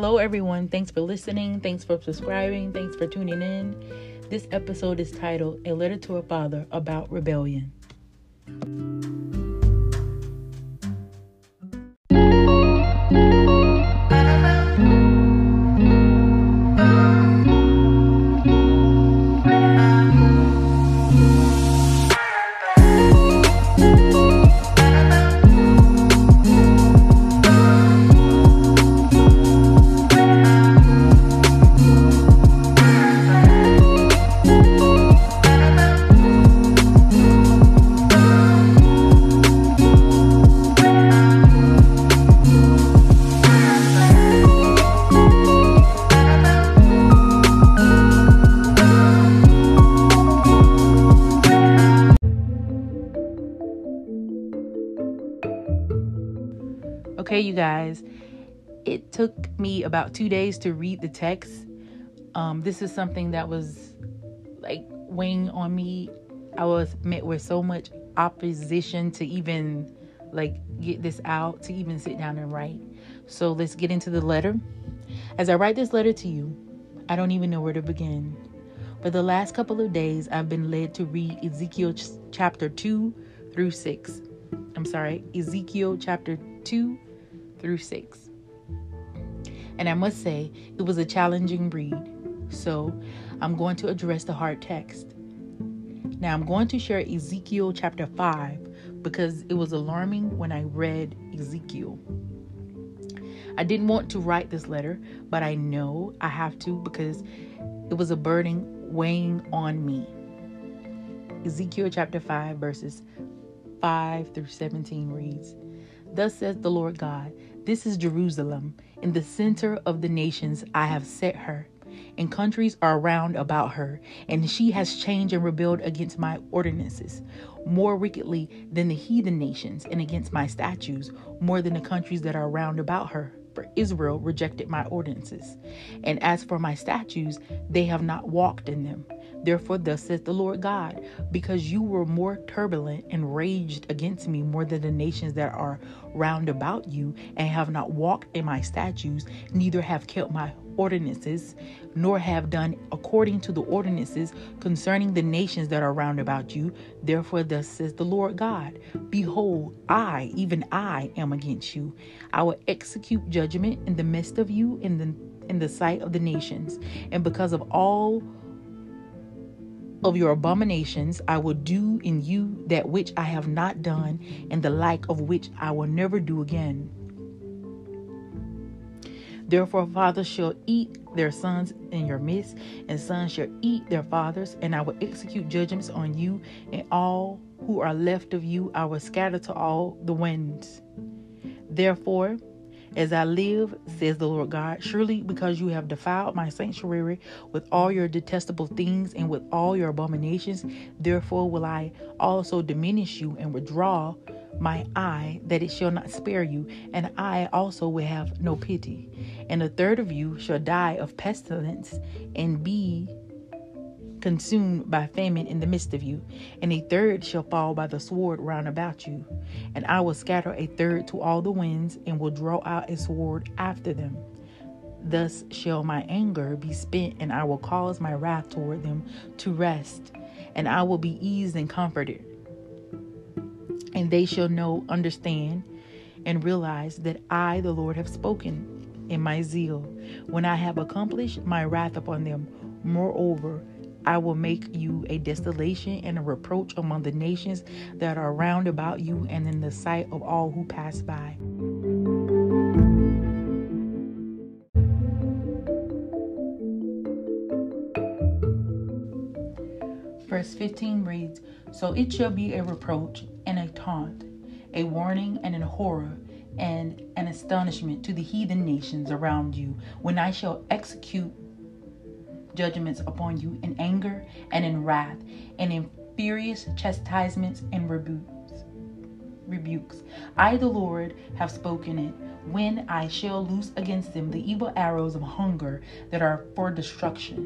Hello, everyone. Thanks for listening. Thanks for subscribing. Thanks for tuning in. This episode is titled A Letter to a Father About Rebellion. Okay, you guys, it took me about two days to read the text. Um, this is something that was like weighing on me. I was met with so much opposition to even like get this out, to even sit down and write. So let's get into the letter. As I write this letter to you, I don't even know where to begin. For the last couple of days, I've been led to read Ezekiel ch- chapter 2 through 6. I'm sorry, Ezekiel chapter 2 through 6. And I must say, it was a challenging read. So I'm going to address the hard text. Now I'm going to share Ezekiel chapter 5 because it was alarming when I read Ezekiel. I didn't want to write this letter, but I know I have to because it was a burden weighing on me. Ezekiel chapter 5, verses 5 through 17 reads Thus says the Lord God, This is Jerusalem, in the center of the nations I have set her, and countries are round about her, and she has changed and rebelled against my ordinances, more wickedly than the heathen nations, and against my statutes, more than the countries that are round about her. For Israel rejected my ordinances, and as for my statutes, they have not walked in them. Therefore, thus says the Lord God, because you were more turbulent and raged against me more than the nations that are round about you, and have not walked in my statutes, neither have kept my ordinances, nor have done according to the ordinances concerning the nations that are round about you. Therefore, thus says the Lord God Behold, I, even I, am against you. I will execute judgment in the midst of you, in the in the sight of the nations, and because of all of your abominations I will do in you that which I have not done, and the like of which I will never do again. Therefore, fathers shall eat their sons in your midst, and sons shall eat their fathers, and I will execute judgments on you, and all who are left of you I will scatter to all the winds. Therefore, as I live, says the Lord God, surely because you have defiled my sanctuary with all your detestable things and with all your abominations, therefore will I also diminish you and withdraw my eye that it shall not spare you, and I also will have no pity. And a third of you shall die of pestilence and be consumed by famine in the midst of you, and a third shall fall by the sword round about you. And I will scatter a third to all the winds, and will draw out a sword after them. Thus shall my anger be spent, and I will cause my wrath toward them to rest, and I will be eased and comforted. And they shall know, understand, and realize that I, the Lord, have spoken in my zeal, when I have accomplished my wrath upon them. Moreover, I will make you a desolation and a reproach among the nations that are round about you and in the sight of all who pass by. Verse 15 reads So it shall be a reproach and a taunt, a warning and an horror and an astonishment to the heathen nations around you when I shall execute judgments upon you in anger and in wrath and in furious chastisements and rebukes. Rebukes. I, the Lord, have spoken it. When I shall loose against them the evil arrows of hunger that are for destruction,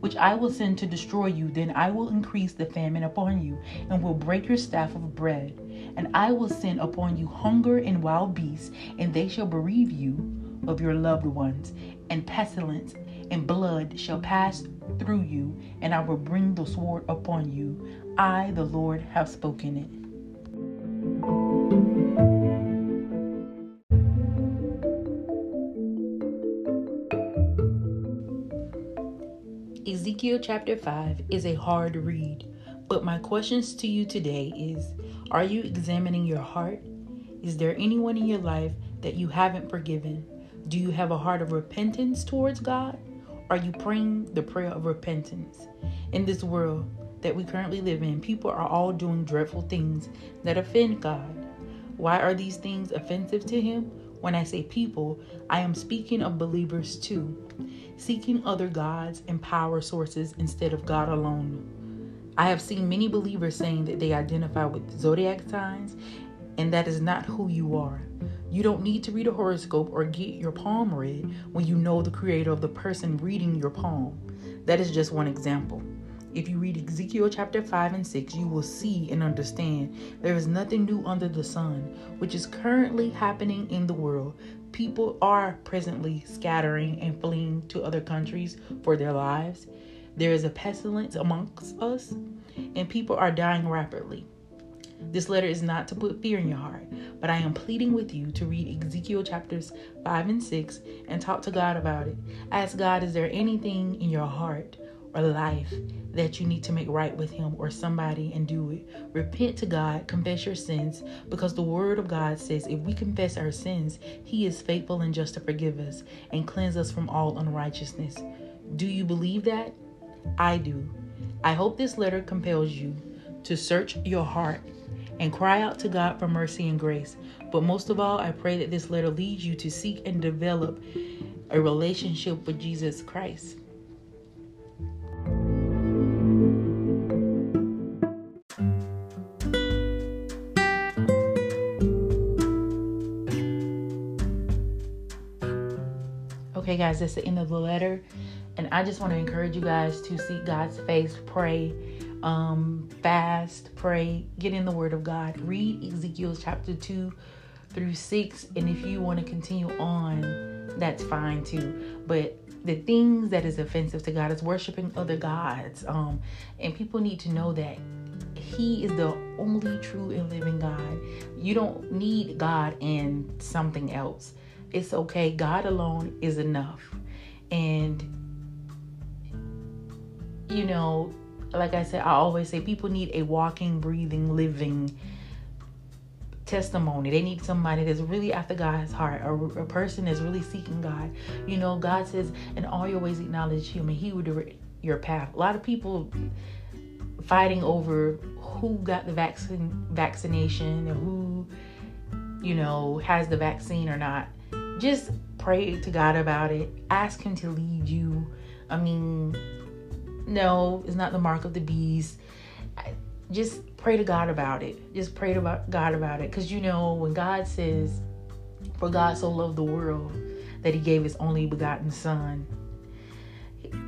which I will send to destroy you, then I will increase the famine upon you, and will break your staff of bread. And I will send upon you hunger and wild beasts, and they shall bereave you of your loved ones, and pestilence and blood shall pass through you, and I will bring the sword upon you. I, the Lord, have spoken it. Ezekiel chapter 5 is a hard read, but my questions to you today is Are you examining your heart? Is there anyone in your life that you haven't forgiven? Do you have a heart of repentance towards God? Are you praying the prayer of repentance? In this world that we currently live in, people are all doing dreadful things that offend God. Why are these things offensive to Him? When I say people, I am speaking of believers too, seeking other gods and power sources instead of God alone. I have seen many believers saying that they identify with zodiac signs, and that is not who you are. You don't need to read a horoscope or get your palm read when you know the creator of the person reading your palm. That is just one example. If you read Ezekiel chapter 5 and 6, you will see and understand there is nothing new under the sun, which is currently happening in the world. People are presently scattering and fleeing to other countries for their lives. There is a pestilence amongst us, and people are dying rapidly. This letter is not to put fear in your heart, but I am pleading with you to read Ezekiel chapters 5 and 6 and talk to God about it. Ask God, is there anything in your heart or life that you need to make right with Him or somebody and do it. Repent to God, confess your sins, because the Word of God says if we confess our sins, He is faithful and just to forgive us and cleanse us from all unrighteousness. Do you believe that? I do. I hope this letter compels you to search your heart and cry out to God for mercy and grace. But most of all, I pray that this letter leads you to seek and develop a relationship with Jesus Christ. Okay, guys, that's the end of the letter. And I just want to encourage you guys to seek God's face, pray, um, fast, pray, get in the Word of God, read Ezekiel chapter 2 through 6. And if you want to continue on, that's fine too. But the things that is offensive to God is worshiping other gods. Um, and people need to know that He is the only true and living God. You don't need God and something else it's okay. God alone is enough. And, you know, like I said, I always say people need a walking, breathing, living testimony. They need somebody that's really after God's heart, or a person that's really seeking God. You know, God says, in all your ways acknowledge Him, and He will direct your path. A lot of people fighting over who got the vaccine vaccination and who, you know, has the vaccine or not just pray to God about it. Ask Him to lead you. I mean, no, it's not the mark of the beast. Just pray to God about it. Just pray to God about it. Because you know, when God says, For God so loved the world that He gave His only begotten Son,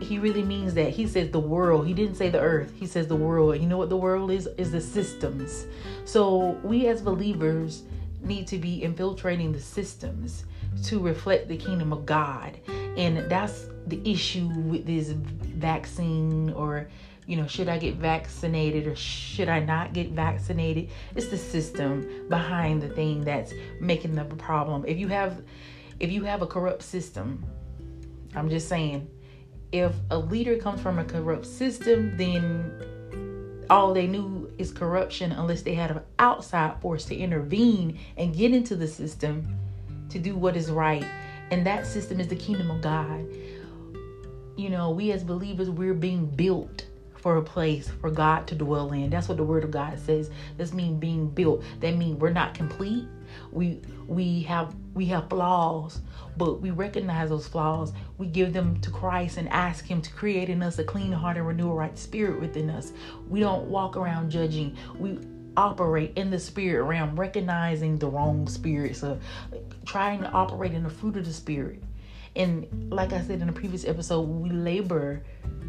he really means that. He says the world. He didn't say the earth. He says the world. You know what the world is? Is the systems. So we as believers need to be infiltrating the systems to reflect the kingdom of God. And that's the issue with this vaccine or you know, should I get vaccinated or should I not get vaccinated? It's the system behind the thing that's making the problem. If you have if you have a corrupt system, I'm just saying, if a leader comes from a corrupt system, then all they knew is corruption unless they had an outside force to intervene and get into the system to do what is right. And that system is the kingdom of God. You know, we as believers, we're being built for a place for God to dwell in. That's what the word of God says. This means being built. That means we're not complete. We we have we have flaws, but we recognize those flaws. We give them to Christ and ask Him to create in us a clean heart and renew a right spirit within us. We don't walk around judging. We operate in the spirit realm, recognizing the wrong spirits, of trying to operate in the fruit of the spirit. And like I said in the previous episode, we labor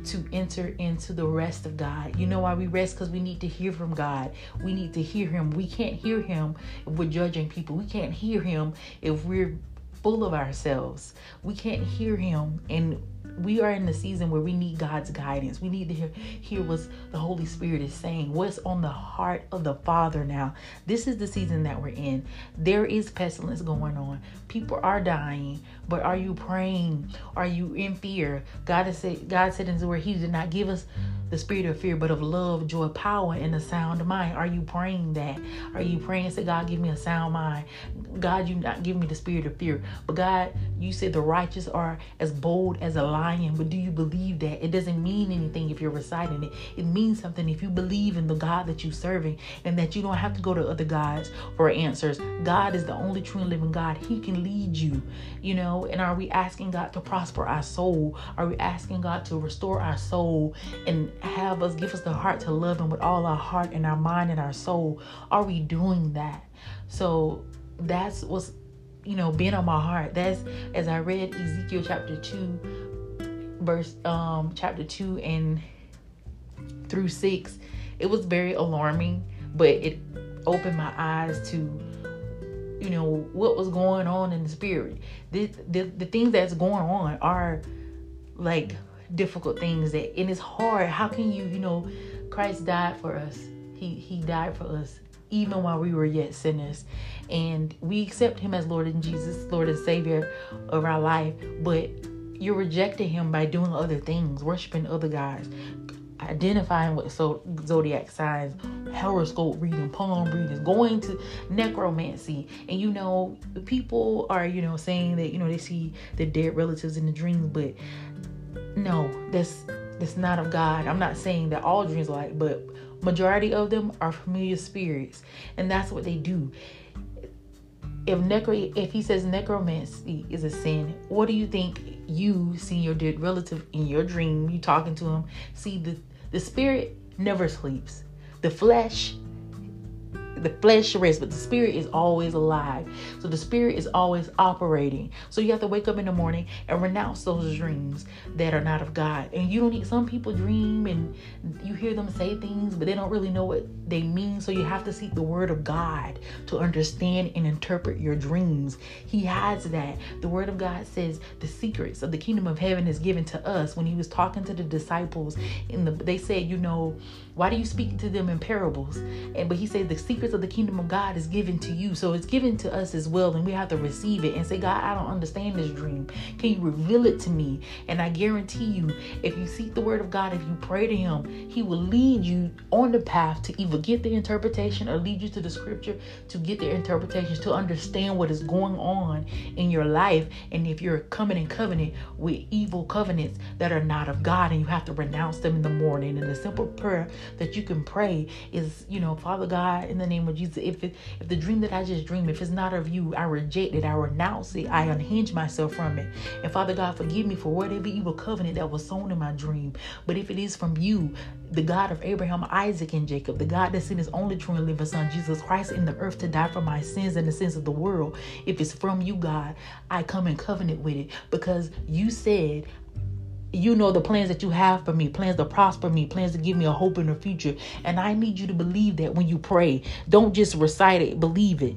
to enter into the rest of God. You know why we rest? Because we need to hear from God. We need to hear Him. We can't hear Him if we're judging people. We can't hear Him if we're full of ourselves. We can't hear him and we are in the season where we need God's guidance. We need to hear, hear what the Holy Spirit is saying, what's on the heart of the Father now. This is the season that we're in. There is pestilence going on. People are dying, but are you praying? Are you in fear? God has said, God said in His word, He did not give us the spirit of fear, but of love, joy, power, and a sound mind. Are you praying that? Are you praying, say, God, give me a sound mind? God, you not give me the spirit of fear. But God, you said the righteous are as bold as a lion. But do you believe that? It doesn't mean anything if you're reciting it. It means something if you believe in the God that you're serving and that you don't have to go to other gods for answers. God is the only true and living God. He can lead you, you know. And are we asking God to prosper our soul? Are we asking God to restore our soul and have us give us the heart to love Him with all our heart and our mind and our soul? Are we doing that? So that's what's you know been on my heart that's as i read ezekiel chapter 2 verse um chapter 2 and through 6 it was very alarming but it opened my eyes to you know what was going on in the spirit the, the, the things that's going on are like difficult things that and it's hard how can you you know christ died for us he he died for us even while we were yet sinners. And we accept him as Lord and Jesus, Lord and Savior of our life. But you're rejecting him by doing other things, worshiping other gods, identifying with zodiac signs, horoscope reading, palm readings, going to necromancy. And you know, people are, you know, saying that, you know, they see their dead relatives in the dreams, but no, that's that's not of God. I'm not saying that all dreams are like, but majority of them are familiar spirits and that's what they do. If necro if he says necromancy is a sin what do you think you seeing your dead relative in your dream? You talking to him? See the the spirit never sleeps. The flesh the flesh rests, but the spirit is always alive. So the spirit is always operating. So you have to wake up in the morning and renounce those dreams that are not of God. And you don't need some people dream and you hear them say things, but they don't really know what they mean. So you have to seek the word of God to understand and interpret your dreams. He has that. The word of God says the secrets of the kingdom of heaven is given to us. When he was talking to the disciples, in the they said, you know, why do you speak to them in parables? And but he said the secrets of the kingdom of God is given to you. So it's given to us as well. And we have to receive it and say, God, I don't understand this dream. Can you reveal it to me? And I guarantee you, if you seek the word of God, if you pray to him, he will lead you on the path to either get the interpretation or lead you to the scripture to get the interpretations, to understand what is going on in your life. And if you're coming in covenant with evil covenants that are not of God and you have to renounce them in the morning. And the simple prayer that you can pray is, you know, Father God, in the name of Jesus, if it, if the dream that I just dreamed, if it's not of you, I reject it, I renounce it, I unhinge myself from it. And Father God, forgive me for whatever evil covenant that was sown in my dream. But if it is from you, the God of Abraham, Isaac, and Jacob, the God that sent his only true and living son, Jesus Christ, in the earth to die for my sins and the sins of the world, if it's from you, God, I come in covenant with it because you said, you know the plans that you have for me plans to prosper me plans to give me a hope in the future. And i need you to believe that when you pray. Don't just recite it believe it.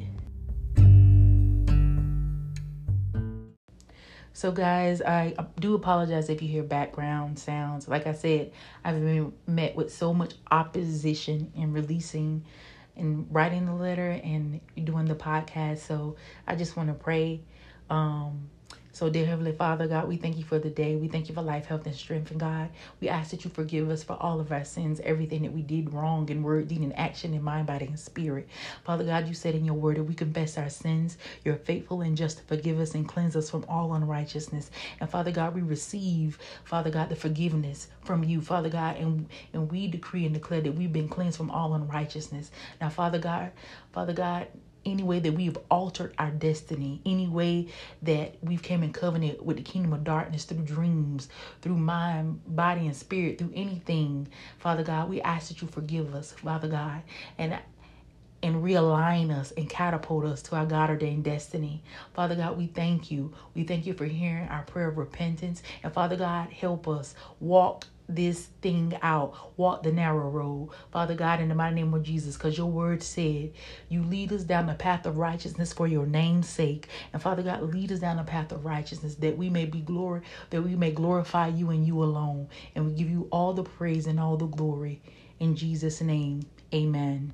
So guys i do apologize if you hear background sounds. Like i said i've been met with so much opposition in releasing and writing the letter and doing the podcast. So i just want to pray. Um so, dear Heavenly Father, God, we thank you for the day. We thank you for life, health, and strength. And God, we ask that you forgive us for all of our sins, everything that we did wrong in word, deed, and action, in mind, body, and spirit. Father God, you said in your word that we confess our sins. You're faithful and just to forgive us and cleanse us from all unrighteousness. And Father God, we receive, Father God, the forgiveness from you, Father God, and, and we decree and declare that we've been cleansed from all unrighteousness. Now, Father God, Father God, any way that we've altered our destiny, any way that we've came in covenant with the kingdom of darkness through dreams, through mind, body, and spirit, through anything, Father God, we ask that you forgive us, Father God, and and realign us and catapult us to our God ordained destiny. Father God, we thank you. We thank you for hearing our prayer of repentance. And Father God, help us walk this thing out. Walk the narrow road. Father God, in the mighty name of Jesus, because your word said you lead us down the path of righteousness for your name's sake. And Father God, lead us down the path of righteousness that we may be glory, that we may glorify you and you alone. And we give you all the praise and all the glory. In Jesus' name, amen.